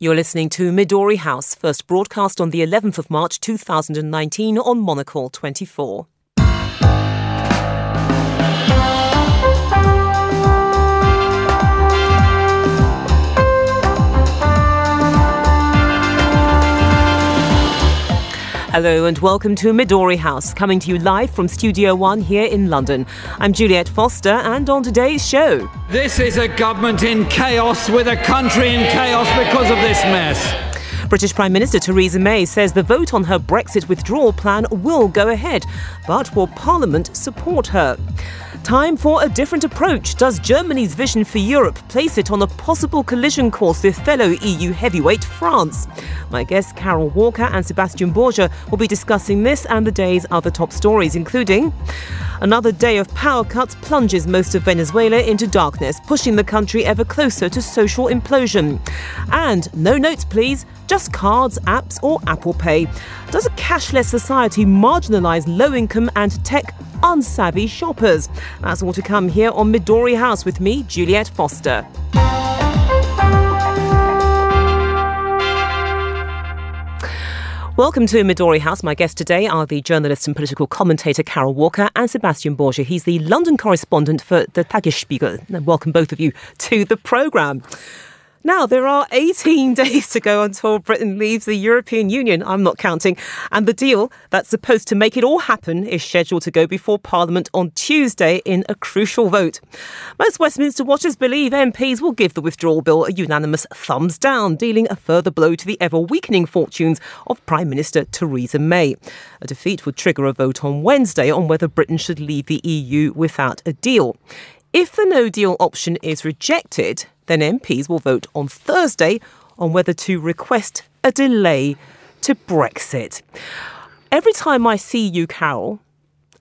You're listening to Midori House, first broadcast on the 11th of March 2019 on Monocle 24. Hello and welcome to Midori House, coming to you live from Studio One here in London. I'm Juliet Foster, and on today's show. This is a government in chaos with a country in chaos because of this mess. British Prime Minister Theresa May says the vote on her Brexit withdrawal plan will go ahead, but will Parliament support her? Time for a different approach. Does Germany's vision for Europe place it on a possible collision course with fellow EU heavyweight France? My guests Carol Walker and Sebastian Borger will be discussing this and the day's other top stories, including another day of power cuts plunges most of Venezuela into darkness, pushing the country ever closer to social implosion. And no notes, please, just cards, apps, or Apple Pay. Does a cashless society marginalise low income and tech unsavvy shoppers. That's all to come here on Midori House with me, Juliet Foster. Welcome to Midori House. My guests today are the journalist and political commentator Carol Walker and Sebastian Borger. He's the London correspondent for the Tagesspiegel. welcome both of you to the programme. Now, there are 18 days to go until Britain leaves the European Union. I'm not counting. And the deal that's supposed to make it all happen is scheduled to go before Parliament on Tuesday in a crucial vote. Most Westminster watchers believe MPs will give the withdrawal bill a unanimous thumbs down, dealing a further blow to the ever weakening fortunes of Prime Minister Theresa May. A defeat would trigger a vote on Wednesday on whether Britain should leave the EU without a deal. If the no deal option is rejected, then MPs will vote on Thursday on whether to request a delay to Brexit. Every time I see you, Carol,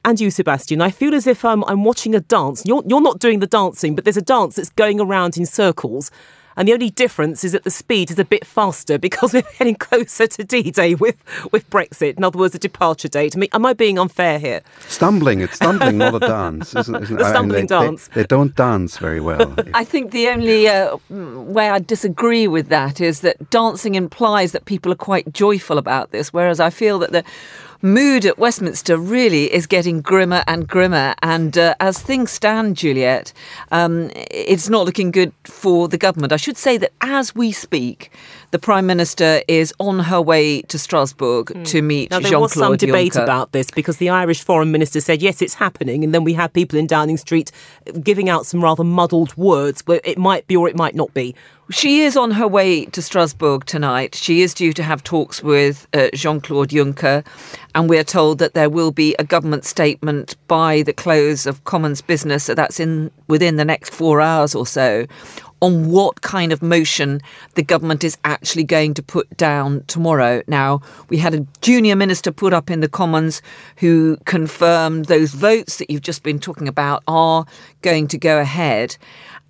and you, Sebastian, I feel as if I'm, I'm watching a dance. You're, you're not doing the dancing, but there's a dance that's going around in circles. And the only difference is that the speed is a bit faster because we're getting closer to D-Day with, with Brexit. In other words, the departure date. I mean, am I being unfair here? Stumbling. It's stumbling, not a dance, isn't, isn't it? stumbling I mean, they, dance. They, they, don't dance very well. I think the only uh, way I disagree with that is that dancing implies that people are quite joyful about this, whereas I feel that the mood at Westminster really is getting grimmer and grimmer. And uh, as things stand, Juliet, um, it's not looking good for the government. I should say that as we speak, the Prime Minister is on her way to Strasbourg mm. to meet Jean-Claude Juncker. There was some debate Juncker. about this because the Irish Foreign Minister said, yes, it's happening. And then we had people in Downing Street giving out some rather muddled words where it might be or it might not be. She is on her way to Strasbourg tonight. She is due to have talks with uh, Jean Claude Juncker, and we're told that there will be a government statement by the close of Commons business. So that's in within the next four hours or so on what kind of motion the government is actually going to put down tomorrow. Now, we had a junior minister put up in the Commons who confirmed those votes that you've just been talking about are going to go ahead.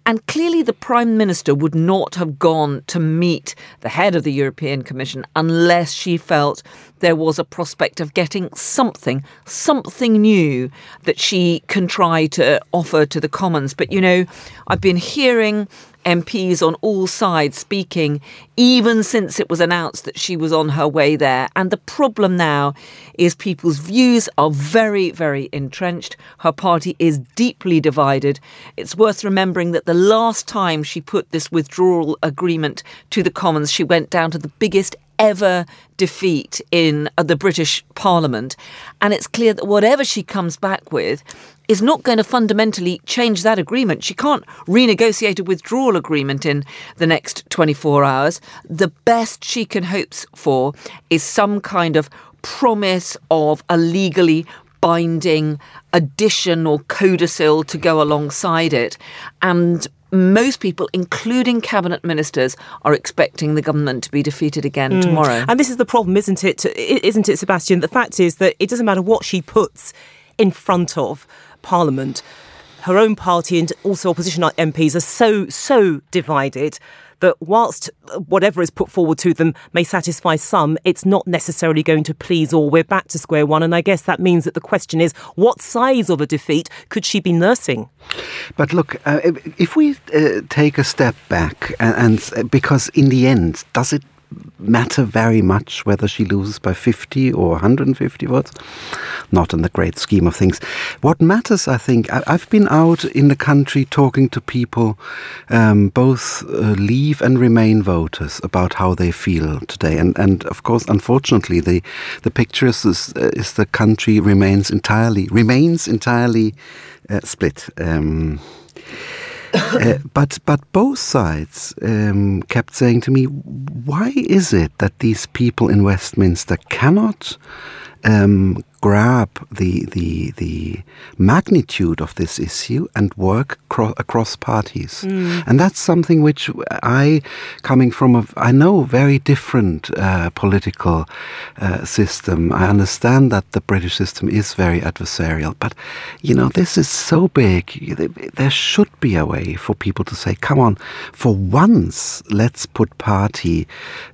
And clearly, the Prime Minister would not have gone to meet the head of the European Commission unless she felt there was a prospect of getting something, something new that she can try to offer to the Commons. But, you know, I've been hearing MPs on all sides speaking, even since it was announced that she was on her way there. And the problem now is people's views are very, very entrenched. Her party is deeply divided. It's worth remembering that the last time she put this withdrawal agreement to the Commons, she went down to the biggest ever defeat in uh, the British Parliament. And it's clear that whatever she comes back with is not going to fundamentally change that agreement. She can't renegotiate a withdrawal agreement in the next 24 hours. The best she can hope for is some kind of promise of a legally binding addition or codicil to go alongside it. And most people, including cabinet ministers, are expecting the government to be defeated again mm. tomorrow. And this is the problem, isn't it? Isn't it, Sebastian? The fact is that it doesn't matter what she puts in front of Parliament. Her own party and also opposition MPs are so, so divided that whilst whatever is put forward to them may satisfy some, it's not necessarily going to please all. We're back to square one. And I guess that means that the question is what size of a defeat could she be nursing? But look, uh, if we uh, take a step back, and, and because in the end, does it matter very much whether she loses by 50 or 150 votes. Not in the great scheme of things. What matters, I think, I, have been out in the country talking to people, um, both uh, leave and remain voters, about how they feel today. And, and of course, unfortunately, the, the picture is, is, the country remains entirely, remains entirely uh, split. Um, uh, but but both sides um, kept saying to me, why is it that these people in Westminster cannot um, grab the, the, the magnitude of this issue and work cro- across parties. Mm. And that's something which I, coming from a, I know very different uh, political uh, system. I understand that the British system is very adversarial, but you know this is so big. There should be a way for people to say, "Come on, for once, let's put party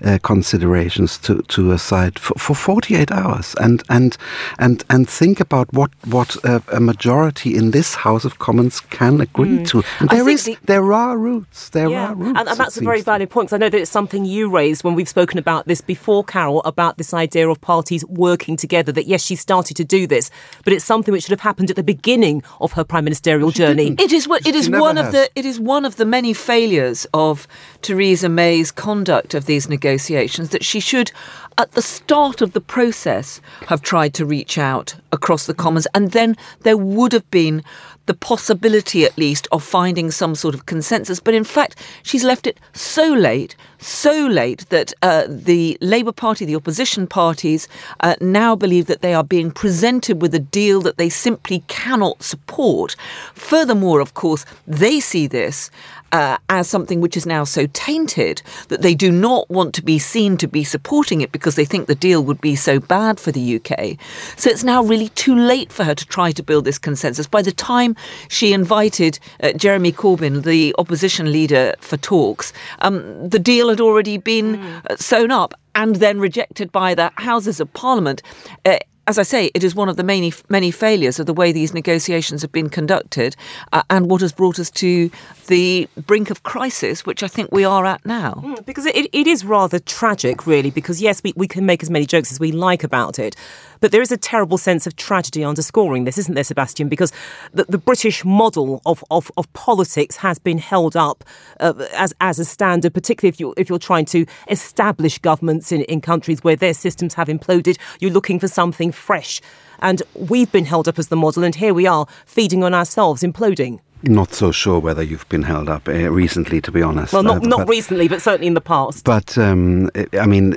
uh, considerations to to aside for, for 48 hours and and and and think about what what a, a majority in this House of Commons can agree mm. to. And there is the, there are roots. There yeah. are roots. And, and that's a very valid point. Because I know that it's something you raised when we've spoken about this before, Carol, about this idea of parties working together. That yes, she started to do this, but it's something which should have happened at the beginning of her prime ministerial journey. It is what it is one has. of the. It is one of the many failures of Theresa May's conduct of these negotiations that she should at the start of the process have tried to reach out across the Commons, and then there would have been the possibility, at least, of finding some sort of consensus. But in fact, she's left it so late, so late that uh, the Labour Party, the opposition parties, uh, now believe that they are being presented with a deal that they simply cannot support. Furthermore, of course, they see this uh, as something which is now so tainted that they do not want to be seen to be supporting it because they think the deal would be so bad for the UK. So it's now really too late for her to try to build this consensus. By the time she invited uh, Jeremy Corbyn, the opposition leader, for talks, um, the deal had already been mm. sewn up and then rejected by the Houses of Parliament. Uh, as I say, it is one of the many many failures of the way these negotiations have been conducted, uh, and what has brought us to the brink of crisis, which I think we are at now. Mm, because it, it is rather tragic, really. Because yes, we, we can make as many jokes as we like about it, but there is a terrible sense of tragedy underscoring this, isn't there, Sebastian? Because the, the British model of, of, of, politics has been held up uh, as, as a standard, particularly if you're, if you're trying to establish governments in, in countries where their systems have imploded. You're looking for something fresh. And we've been held up as the model, and here we are feeding on ourselves, imploding. Not so sure whether you've been held up uh, recently, to be honest. Well, not, uh, not recently, but certainly in the past. But um, I mean,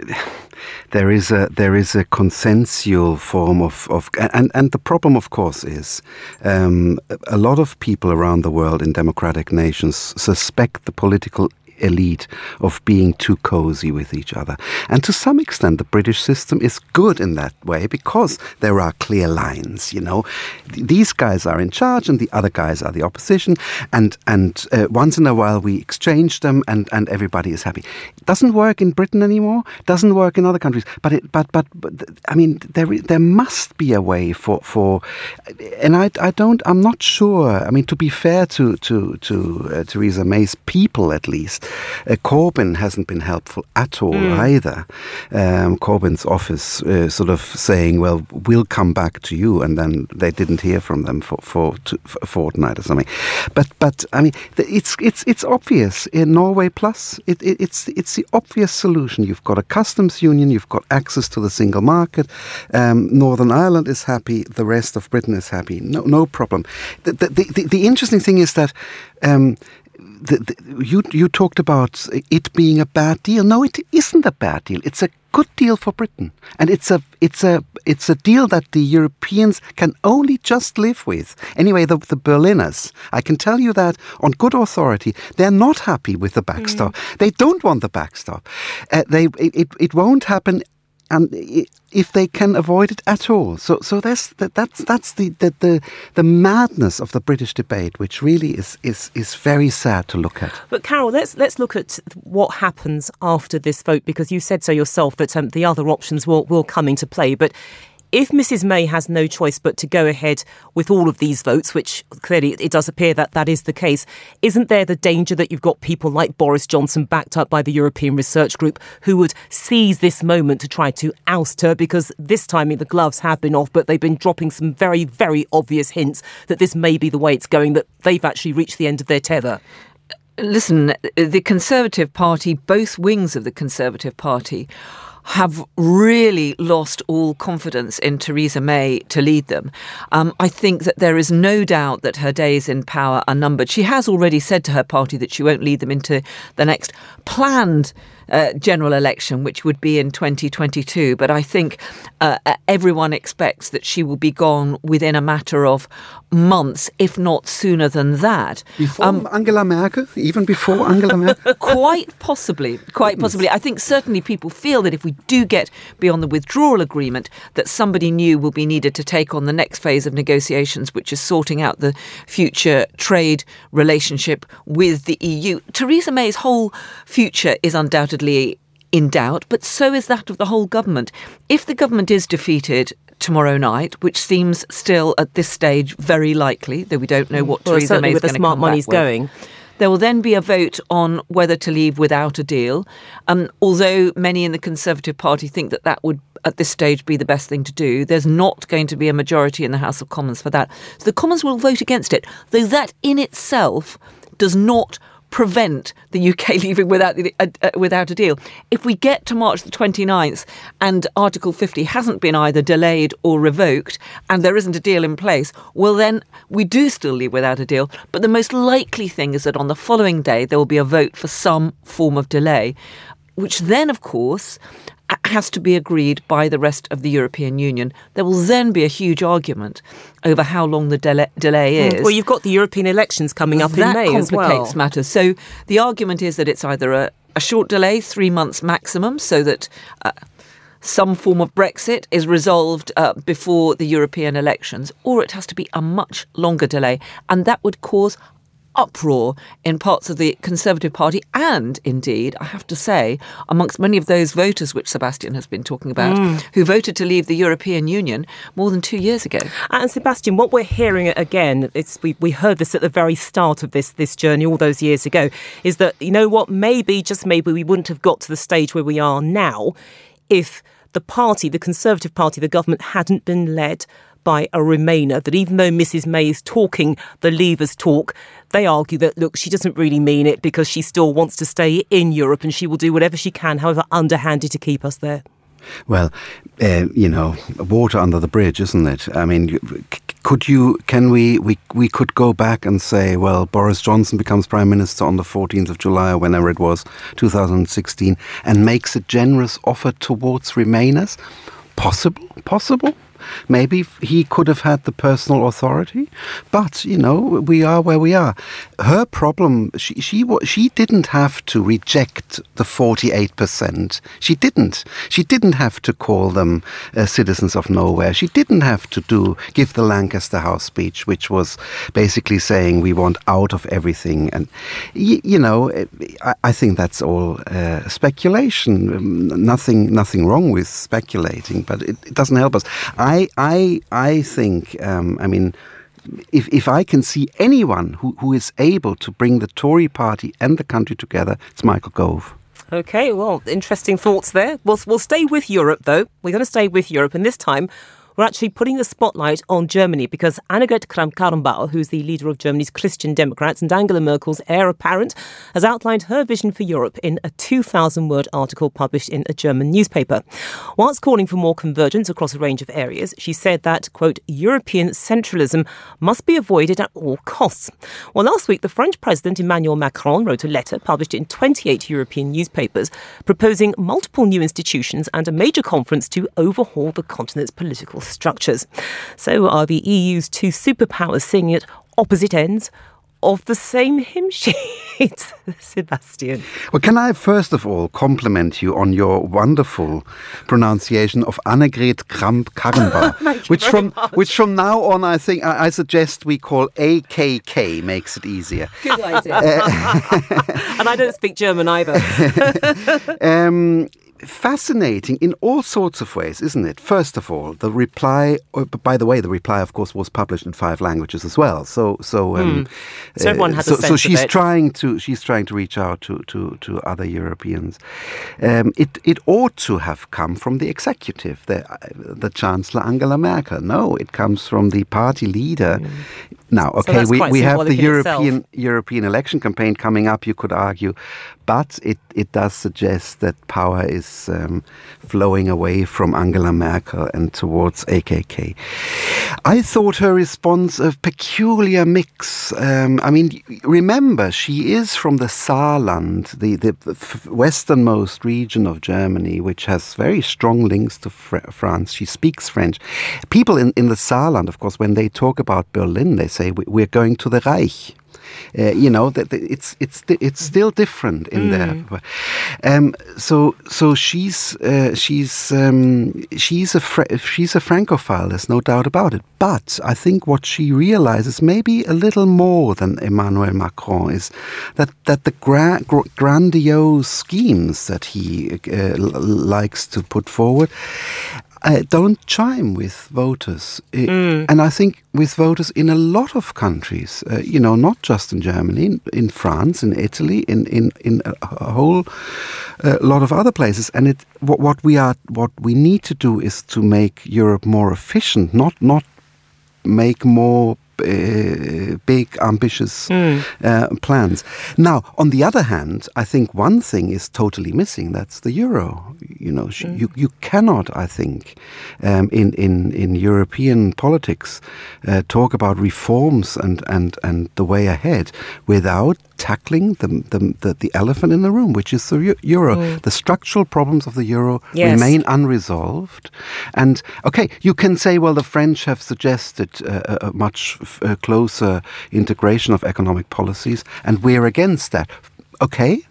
there is a there is a consensual form of, of and and the problem, of course, is um, a lot of people around the world in democratic nations suspect the political elite of being too cozy with each other. And to some extent, the British system is good in that way because there are clear lines. You know, these guys are in charge and the other guys are the opposition, and and uh, once in a while we exchange them, and and everybody is happy. It doesn't work in Britain anymore. Doesn't work in other countries. But it but but, but I mean there there must be a way for for, and I I don't I'm not sure. I mean to be fair to to to uh, Theresa May's people at least, uh, Corbyn hasn't been helpful at all mm. either. Um, Corbyn's office uh, sort of saying, "Well, we'll come back to you," and then they didn't hear from them for for, to, for a fortnight or something. But but I mean, it's it's it's obvious in Norway Plus. It, it, it's it's the obvious solution. You've got a customs union. You've got access to the single market. Um, Northern Ireland is happy. The rest of Britain is happy. No no problem. The the, the, the interesting thing is that. Um, the, the, you you talked about it being a bad deal. No, it isn't a bad deal. It's a good deal for Britain, and it's a it's a it's a deal that the Europeans can only just live with. Anyway, the, the Berliners, I can tell you that on good authority, they're not happy with the backstop. Mm. They don't want the backstop. Uh, they it, it won't happen and if they can avoid it at all. So, so that's that's that's the, the the the madness of the British debate, which really is is is very sad to look at. But Carol, let's let's look at what happens after this vote, because you said so yourself that um, the other options will will come into play, but if Mrs May has no choice but to go ahead with all of these votes, which clearly it does appear that that is the case, isn't there the danger that you've got people like Boris Johnson, backed up by the European Research Group, who would seize this moment to try to oust her? Because this time the gloves have been off, but they've been dropping some very, very obvious hints that this may be the way it's going, that they've actually reached the end of their tether. Listen, the Conservative Party, both wings of the Conservative Party, have really lost all confidence in Theresa May to lead them. Um, I think that there is no doubt that her days in power are numbered. She has already said to her party that she won't lead them into the next planned uh, general election, which would be in 2022. But I think uh, everyone expects that she will be gone within a matter of months, if not sooner than that. Before um, Angela Merkel? Even before Angela Merkel? quite possibly. Quite possibly. I think certainly people feel that if we do get beyond the withdrawal agreement, that somebody new will be needed to take on the next phase of negotiations, which is sorting out the future trade relationship with the EU. Theresa May's whole future is undoubtedly in doubt, but so is that of the whole government. If the government is defeated tomorrow night, which seems still at this stage very likely, though we don't know what well, Theresa May is going to smart money's going. There will then be a vote on whether to leave without a deal. Um, although many in the Conservative Party think that that would, at this stage, be the best thing to do, there's not going to be a majority in the House of Commons for that. So the Commons will vote against it, though that in itself does not prevent the UK leaving without the, uh, uh, without a deal. If we get to March the 29th and Article 50 hasn't been either delayed or revoked and there isn't a deal in place, well then we do still leave without a deal. But the most likely thing is that on the following day there will be a vote for some form of delay, which then of course has to be agreed by the rest of the European Union. There will then be a huge argument over how long the delay, delay hmm. is. Well, you've got the European elections coming up that in May as well. That complicates matters. So the argument is that it's either a, a short delay, three months maximum, so that. Uh, some form of Brexit is resolved uh, before the European elections, or it has to be a much longer delay. And that would cause uproar in parts of the Conservative Party and indeed, I have to say, amongst many of those voters which Sebastian has been talking about, mm. who voted to leave the European Union more than two years ago. And Sebastian, what we're hearing again, it's we, we heard this at the very start of this this journey all those years ago, is that you know what, maybe just maybe we wouldn't have got to the stage where we are now if the party, the Conservative Party, the government hadn't been led by a Remainer that even though Mrs May is talking the Leavers talk, they argue that, look, she doesn't really mean it because she still wants to stay in Europe and she will do whatever she can, however underhanded, to keep us there. Well, uh, you know, water under the bridge, isn't it? I mean, could you, can we, we, we could go back and say, well, Boris Johnson becomes Prime Minister on the 14th of July whenever it was, 2016, and makes a generous offer towards Remainers? Possible? Possible? Maybe he could have had the personal authority, but you know we are where we are. Her problem, she she she didn't have to reject the forty eight percent. She didn't. She didn't have to call them uh, citizens of nowhere. She didn't have to do give the Lancaster House speech, which was basically saying we want out of everything. And you know, I, I, think that's all uh, speculation. Nothing nothing wrong with speculating, but it, it doesn't help us. I I I I think um, I mean if if I can see anyone who, who is able to bring the Tory party and the country together, it's Michael Gove. Okay, well, interesting thoughts there. We'll, we'll stay with Europe, though. We're going to stay with Europe, and this time we're actually putting the spotlight on Germany because Annegret Kramp-Karrenbauer, who's the leader of Germany's Christian Democrats and Angela Merkel's heir apparent, has outlined her vision for Europe in a 2,000 word article published in a German newspaper. Whilst calling for more convergence across a range of areas, she said that, quote, European centralism must be avoided at all costs. Well, last week, the French President Emmanuel Macron wrote a letter published in 28 European newspapers proposing multiple new institutions and a major conference to overhaul the continent's political structures. So are the EU's two superpowers seeing at opposite ends of the same hymn sheet, Sebastian. Well, can I first of all compliment you on your wonderful pronunciation of Annegret Kramp-Karrenbauer, which from much. which from now on I think I, I, suggest we call AKK makes it easier. Good idea. and I don't speak German either. um, fascinating in all sorts of ways, isn't it? First of all, the reply. Uh, by the way, the reply, of course, was published in five languages as well. So, so, um, mm. so everyone has so, a sense so she's trying to she's trying to reach out to to, to other Europeans. Um, it it ought to have come from the executive, the the Chancellor Angela Merkel. No, it comes from the party leader. Mm. Now, okay, so we, we have the European itself. European election campaign coming up. You could argue, but it, it does suggest that power is um, flowing away from Angela Merkel and towards AKK. I thought her response a peculiar mix. Um, I mean, remember, she is from the Saarland, the, the westernmost region of Germany, which has very strong links to Fr France. She speaks French. People in, in the Saarland, of course, when they talk about Berlin, they say, we're going to the Reich. Uh, you know that it's it's it's still different in mm. there. Um, so so she's uh, she's um, she's a she's a francophile. There's no doubt about it. But I think what she realizes, maybe a little more than Emmanuel Macron, is that that the gra grandiose schemes that he uh, likes to put forward uh, don't chime with voters. Mm. And I think with voters in a lot of countries, uh, you know, not just in Germany, in, in, France, in Italy, in, in, in a whole uh, lot of other places. And it, what, what, we are, what we need to do is to make Europe more efficient, not, not make more uh, big, ambitious mm. uh, plans. Now, on the other hand, I think one thing is totally missing. That's the euro. You know, mm. you you cannot, I think, um, in in in European politics, uh, talk about reforms and and and the way ahead without tackling the, the, the, the, elephant in the room, which is the euro. Mm. The structural problems of the euro yes. remain unresolved. And, okay, you can say, well, the French have suggested uh, a much uh, closer integration of economic policies, and we're against that. Okay,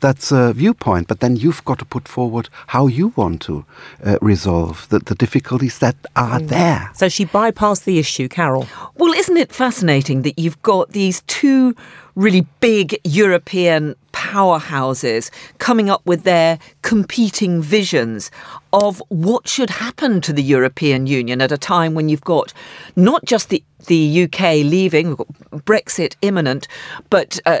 that's a viewpoint, but then you've got to put forward how you want to uh, resolve the, the, difficulties that are there. So she bypassed the issue, Carol. Well, isn't it fascinating that you've got these two really big European powerhouses coming up with their competing visions of what should happen to the European Union at a time when you've got not just the the UK leaving, Brexit imminent, but uh,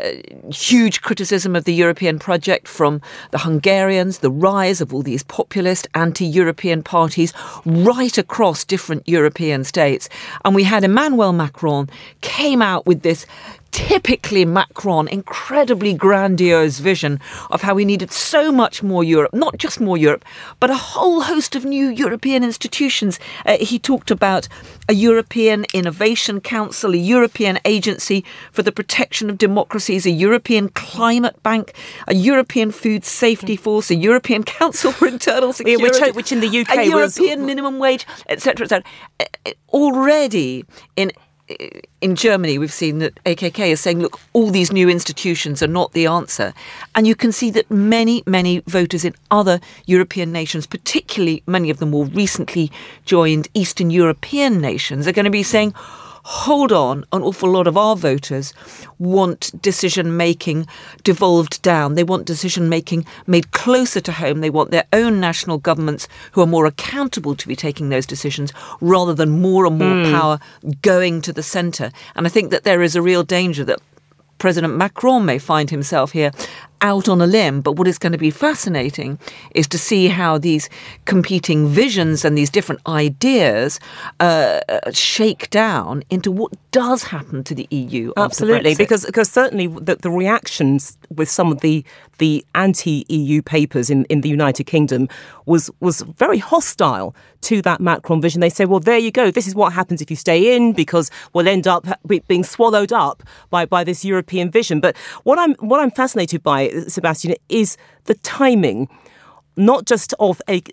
huge criticism of the European project from the Hungarians, the rise of all these populist anti European parties right across different European states. And we had Emmanuel Macron came out with this typically Macron, incredibly grandiose vision of how we needed so much more Europe, not just more Europe, but a whole host of new European institutions. Uh, he talked about a European Innovation Council, a European Agency for the Protection of Democracies, a European Climate Bank, a European Food Safety Force, a European Council for Internal Security, which, which in the UK a was European minimum wage, etc., etc. Uh, already in Uh, in Germany, we've seen that AKK is saying, look, all these new institutions are not the answer. And you can see that many, many voters in other European nations, particularly many of the more recently joined Eastern European nations, are going to be saying, hold on, an awful lot of our voters want decision making devolved down. They want decision making made closer to home. They want their own national governments who are more accountable to be taking those decisions rather than more and more Mm. power going to the centre. And I think that there is a real danger that President Macron may find himself here out on a limb. But what is going to be fascinating is to see how these competing visions and these different ideas uh, shake down into what does happen to the EU. Absolutely, because because certainly the, the reactions with some of the the anti-EU papers in, in the United Kingdom was was very hostile to that Macron vision. They say, well, there you go. This is what happens if you stay in because we'll end up being swallowed up by, by this European vision. But what I'm what I'm fascinated by, Sebastian, is the timing not just of AKK's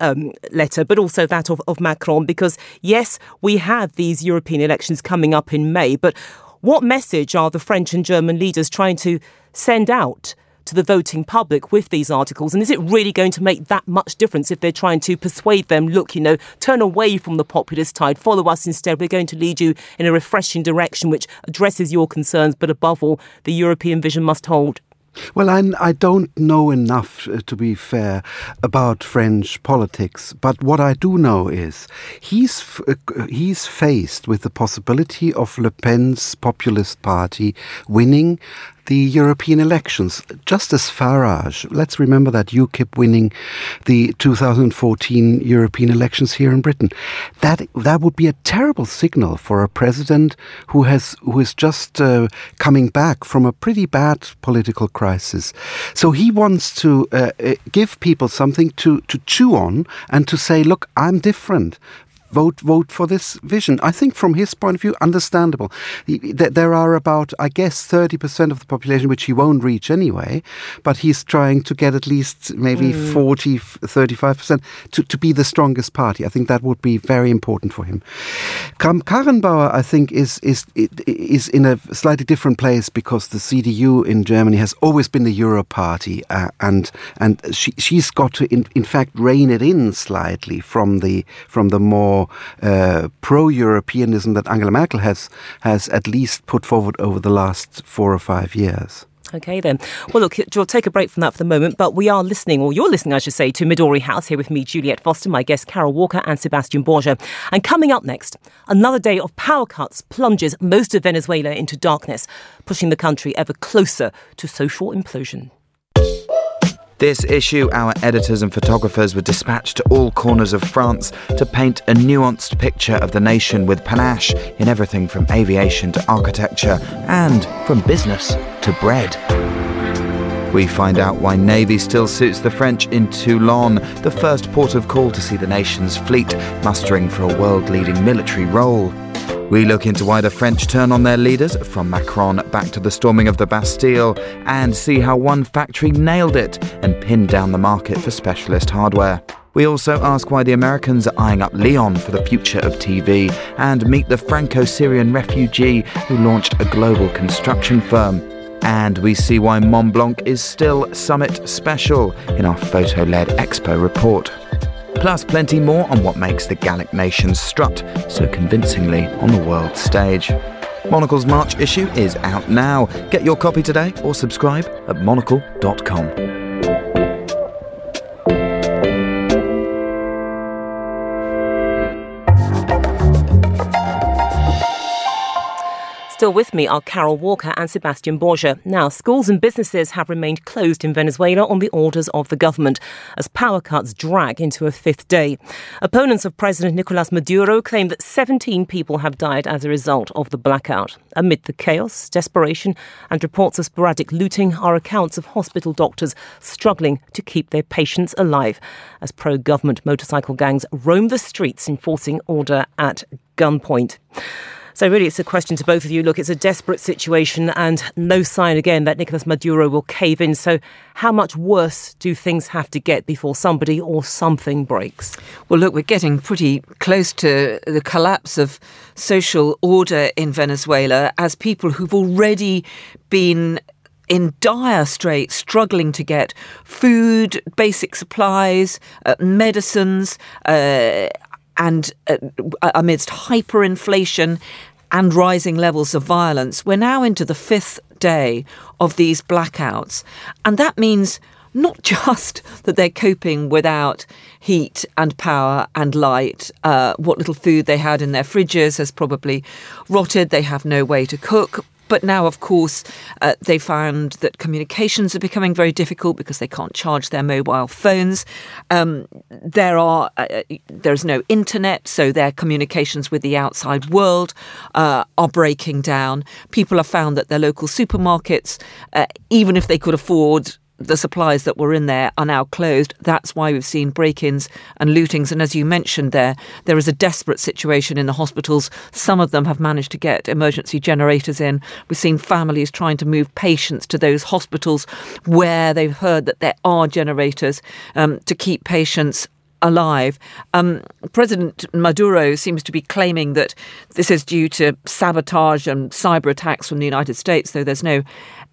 um, letter, but also that of, of Macron, because yes, we have these European elections coming up in May, but what message are the French and German leaders trying to send out to the voting public with these articles? And is it really going to make that much difference if they're trying to persuade them, look, you know, turn away from the populist tide, follow us instead? We're going to lead you in a refreshing direction which addresses your concerns, but above all, the European vision must hold. Well, I, I don't know enough, uh, to be fair, about French politics. But what I do know is he's uh, he's faced with the possibility of Le Pen's populist party winning the European elections, just as Farage. Let's remember that UKIP winning the 2014 European elections here in Britain. That that would be a terrible signal for a president who has who is just uh, coming back from a pretty bad political crisis. So he wants to uh, uh give people something to to chew on and to say, look, I'm different vote vote for this vision. I think from his point of view, understandable. There are about, I guess, 30% of the population which he won't reach anyway, but he's trying to get at least maybe mm. 40, 35% to, to be the strongest party. I think that would be very important for him. Kramp-Karrenbauer, I think, is, is, is in a slightly different place because the CDU in Germany has always been the Euro party, uh, and, and she, she's got to, in, in fact, rein it in slightly from the, from the more uh, pro-Europeanism that Angela Merkel has has at least put forward over the last four or five years. Okay, then. Well, look, we'll take a break from that for the moment, but we are listening, or you're listening, I should say, to Midori House here with me, Juliet Foster, my guest, Carol Walker, and Sebastian Borger. And coming up next, another day of power cuts plunges most of Venezuela into darkness, pushing the country ever closer to social implosion. This issue, our editors and photographers were dispatched to all corners of France to paint a nuanced picture of the nation with panache in everything from aviation to architecture and from business to bread. We find out why Navy still suits the French in Toulon, the first port of call to see the nation's fleet mustering for a world leading military role. We look into why the French turn on their leaders, from Macron back to the storming of the Bastille, and see how one factory nailed it and pinned down the market for specialist hardware. We also ask why the Americans are eyeing up Lyon for the future of TV and meet the Franco Syrian refugee who launched a global construction firm. And we see why Mont Blanc is still Summit Special in our photo led expo report plus plenty more on what makes the Gallic nation strut so convincingly on the world stage. Monocle's March issue is out now. Get your copy today or subscribe at monocle.com. Still with me are Carol Walker and Sebastian Borger. Now, schools and businesses have remained closed in Venezuela on the orders of the government as power cuts drag into a fifth day. Opponents of President Nicolas Maduro claim that 17 people have died as a result of the blackout. Amid the chaos, desperation, and reports of sporadic looting are accounts of hospital doctors struggling to keep their patients alive as pro government motorcycle gangs roam the streets enforcing order at gunpoint. So, really, it's a question to both of you. Look, it's a desperate situation and no sign again that Nicolas Maduro will cave in. So, how much worse do things have to get before somebody or something breaks? Well, look, we're getting pretty close to the collapse of social order in Venezuela as people who've already been in dire straits, struggling to get food, basic supplies, uh, medicines, uh, and uh, amidst hyperinflation and rising levels of violence, we're now into the fifth day of these blackouts. And that means not just that they're coping without heat and power and light. Uh, what little food they had in their fridges has probably rotted. They have no way to cook. But now, of course, uh, they found that communications are becoming very difficult because they can't charge their mobile phones. Um, there are uh, uh, there's no internet, so their communications with the outside world uh, are breaking down. People have found that their local supermarkets, uh, even if they could afford the supplies that were in there are now closed. That's why we've seen break ins and lootings. And as you mentioned there, there is a desperate situation in the hospitals. Some of them have managed to get emergency generators in. We've seen families trying to move patients to those hospitals where they've heard that there are generators um, to keep patients alive. Um, President Maduro seems to be claiming that this is due to sabotage and cyber attacks from the United States, though there's no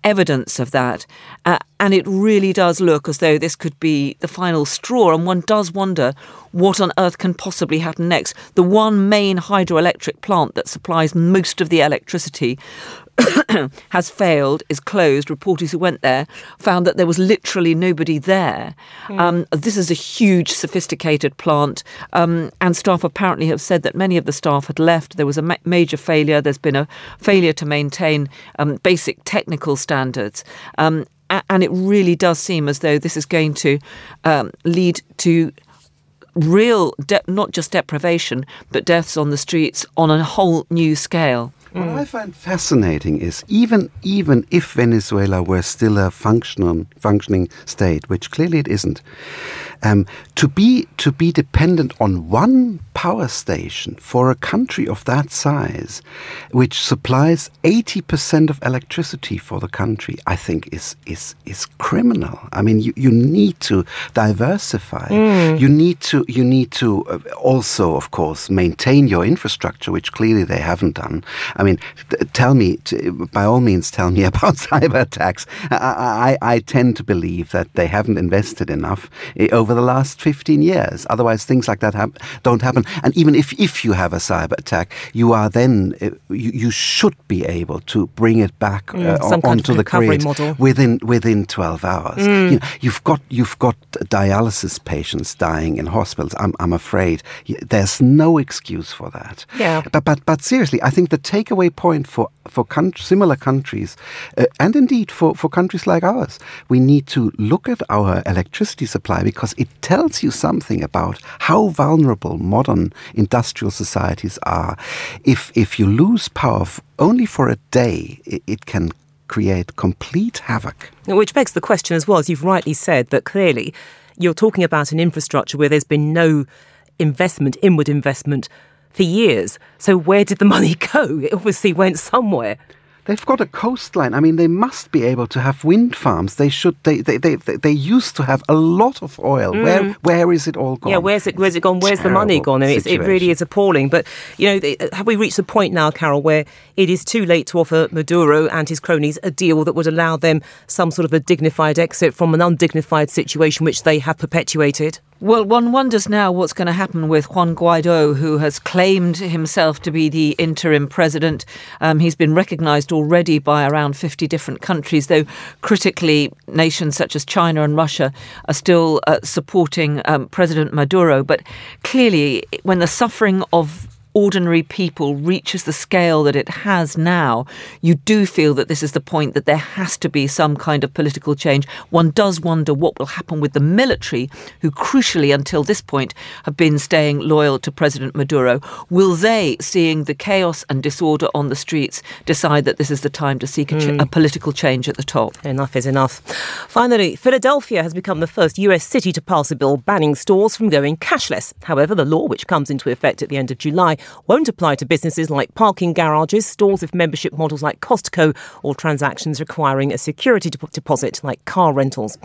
evidence of that. Uh, and it really does look as though this could be the final straw. And one does wonder what on earth can possibly happen next. The one main hydroelectric plant that supplies most of the electricity has failed, is closed. Reporters who went there found that there was literally nobody there. Mm. Um, this is a huge, sophisticated plant, um, and staff apparently have said that many of the staff had left. There was a ma- major failure. There's been a failure to maintain um, basic technical standards. Um, and it really does seem as though this is going to um, lead to real, de- not just deprivation, but deaths on the streets on a whole new scale. What I find fascinating is even even if Venezuela were still a functional functioning state, which clearly it isn't, um, to be to be dependent on one power station for a country of that size, which supplies eighty percent of electricity for the country, I think is is is criminal. I mean, you, you need to diversify. Mm. You need to you need to uh, also, of course, maintain your infrastructure, which clearly they haven't done. I mean, tell me, by all means, tell me about cyber attacks. I, I, I tend to believe that they haven't invested enough eh, over the last 15 years. Otherwise, things like that hap- don't happen. And even if, if you have a cyber attack, you are then, uh, you, you should be able to bring it back uh, mm, onto the grid model. within within 12 hours. Mm. You know, you've got you've got dialysis patients dying in hospitals. I'm, I'm afraid there's no excuse for that. Yeah. But, but, but seriously, I think the takeaway point for, for similar countries, uh, and indeed for, for countries like ours, we need to look at our electricity supply because it tells you something about how vulnerable modern industrial societies are. If, if you lose power only for a day, it, it can create complete havoc. Which begs the question as well, as you've rightly said, that clearly you're talking about an infrastructure where there's been no investment, inward investment for years. So where did the money go? It obviously went somewhere. They've got a coastline. I mean, they must be able to have wind farms. They should. They they they, they used to have a lot of oil. Mm. Where where is it all gone? Yeah, where's it? Where's it gone? Where's the money gone? I mean, it really is appalling. But you know, have we reached the point now, Carol, where it is too late to offer Maduro and his cronies a deal that would allow them some sort of a dignified exit from an undignified situation which they have perpetuated? Well, one wonders now what's going to happen with Juan Guaido, who has claimed himself to be the interim president. Um, he's been recognised already by around 50 different countries, though critically, nations such as China and Russia are still uh, supporting um, President Maduro. But clearly, when the suffering of ordinary people reaches the scale that it has now, you do feel that this is the point that there has to be some kind of political change. One does wonder what will happen with the military, who crucially until this point have been staying loyal to President Maduro. Will they, seeing the chaos and disorder on the streets, decide that this is the time to seek a, ch- mm. a political change at the top? Enough is enough. Finally, Philadelphia has become the first US city to pass a bill banning stores from going cashless. However, the law, which comes into effect at the end of July, won't apply to businesses like parking garages, stores with membership models like Costco, or transactions requiring a security deposit like car rentals.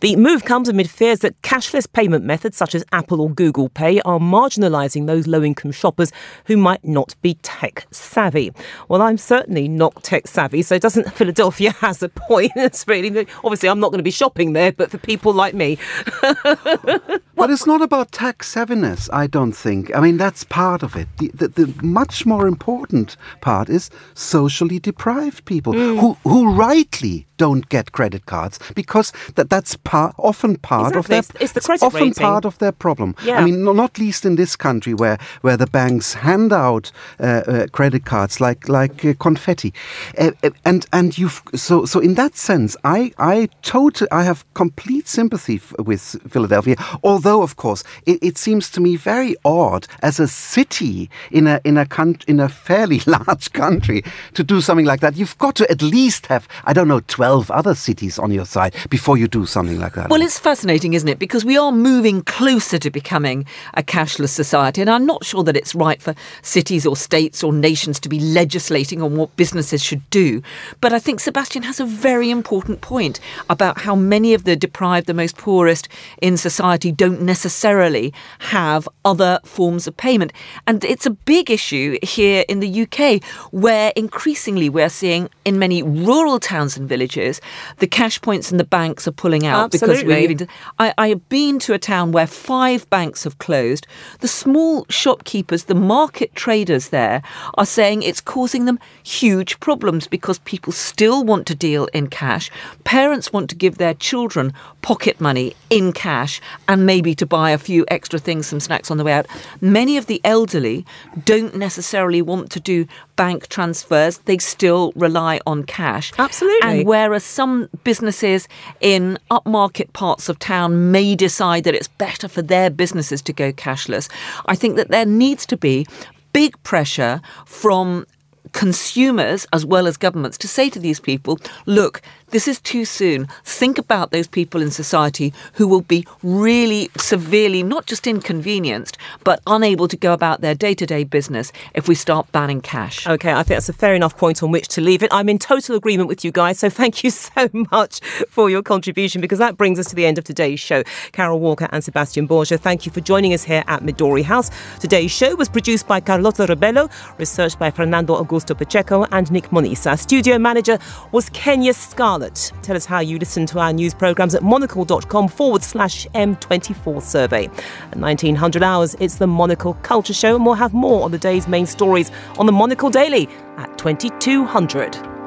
The move comes amid fears that cashless payment methods such as Apple or Google Pay are marginalising those low income shoppers who might not be tech savvy. Well, I'm certainly not tech savvy, so doesn't Philadelphia has a point? It's really obviously I'm not going to be shopping there, but for people like me. but it's not about tech savviness, I don't think. I mean, that's part of it. The, the, the much more important part is socially deprived people mm. who, who rightly don't get credit cards because that, that's par, often part exactly. of their it's, it's the often rating. part of their problem. Yeah. I mean, not least in this country where where the banks hand out uh, uh, credit cards like like uh, confetti, uh, uh, and and you've so so in that sense, I I totally I have complete sympathy f- with Philadelphia, although Although, of course, it, it seems to me very odd as a city in a in a con- in a fairly large country to do something like that. You've got to at least have I don't know twelve other cities on your side before you do something like that. Well, it's fascinating, isn't it? Because we are moving closer to becoming a cashless society, and I'm not sure that it's right for cities or states or nations to be legislating on what businesses should do. But I think Sebastian has a very important point about how many of the deprived, the most poorest in society don't necessarily have other forms of payment. And it's a big issue here in the UK where increasingly we're seeing in many rural towns and villages the cash points and the banks are pulling out because we're Absolutely. to I, I have been to a town where five banks have closed. The small shopkeepers, the market traders there, are saying it's causing them huge problems because people still want to deal in cash. Parents want to give their children pocket money in cash and maybe to buy a few extra things, some snacks on the way out. Many of the elderly don't necessarily want to do bank transfers, they still rely on cash. Absolutely. And whereas some businesses in upmarket parts of town may decide that it's better for their businesses to go cashless, I think that there needs to be big pressure from consumers as well as governments to say to these people, look, this is too soon. Think about those people in society who will be really severely, not just inconvenienced, but unable to go about their day to day business if we start banning cash. Okay, I think that's a fair enough point on which to leave it. I'm in total agreement with you guys, so thank you so much for your contribution because that brings us to the end of today's show. Carol Walker and Sebastian Borger, thank you for joining us here at Midori House. Today's show was produced by Carlota Rebello, researched by Fernando Augusto Pacheco and Nick Moniz. Our studio manager was Kenya Tell us how you listen to our news programmes at monocle.com forward slash M24 survey. At 1900 hours, it's the Monocle Culture Show, and we'll have more on the day's main stories on the Monocle Daily at 2200.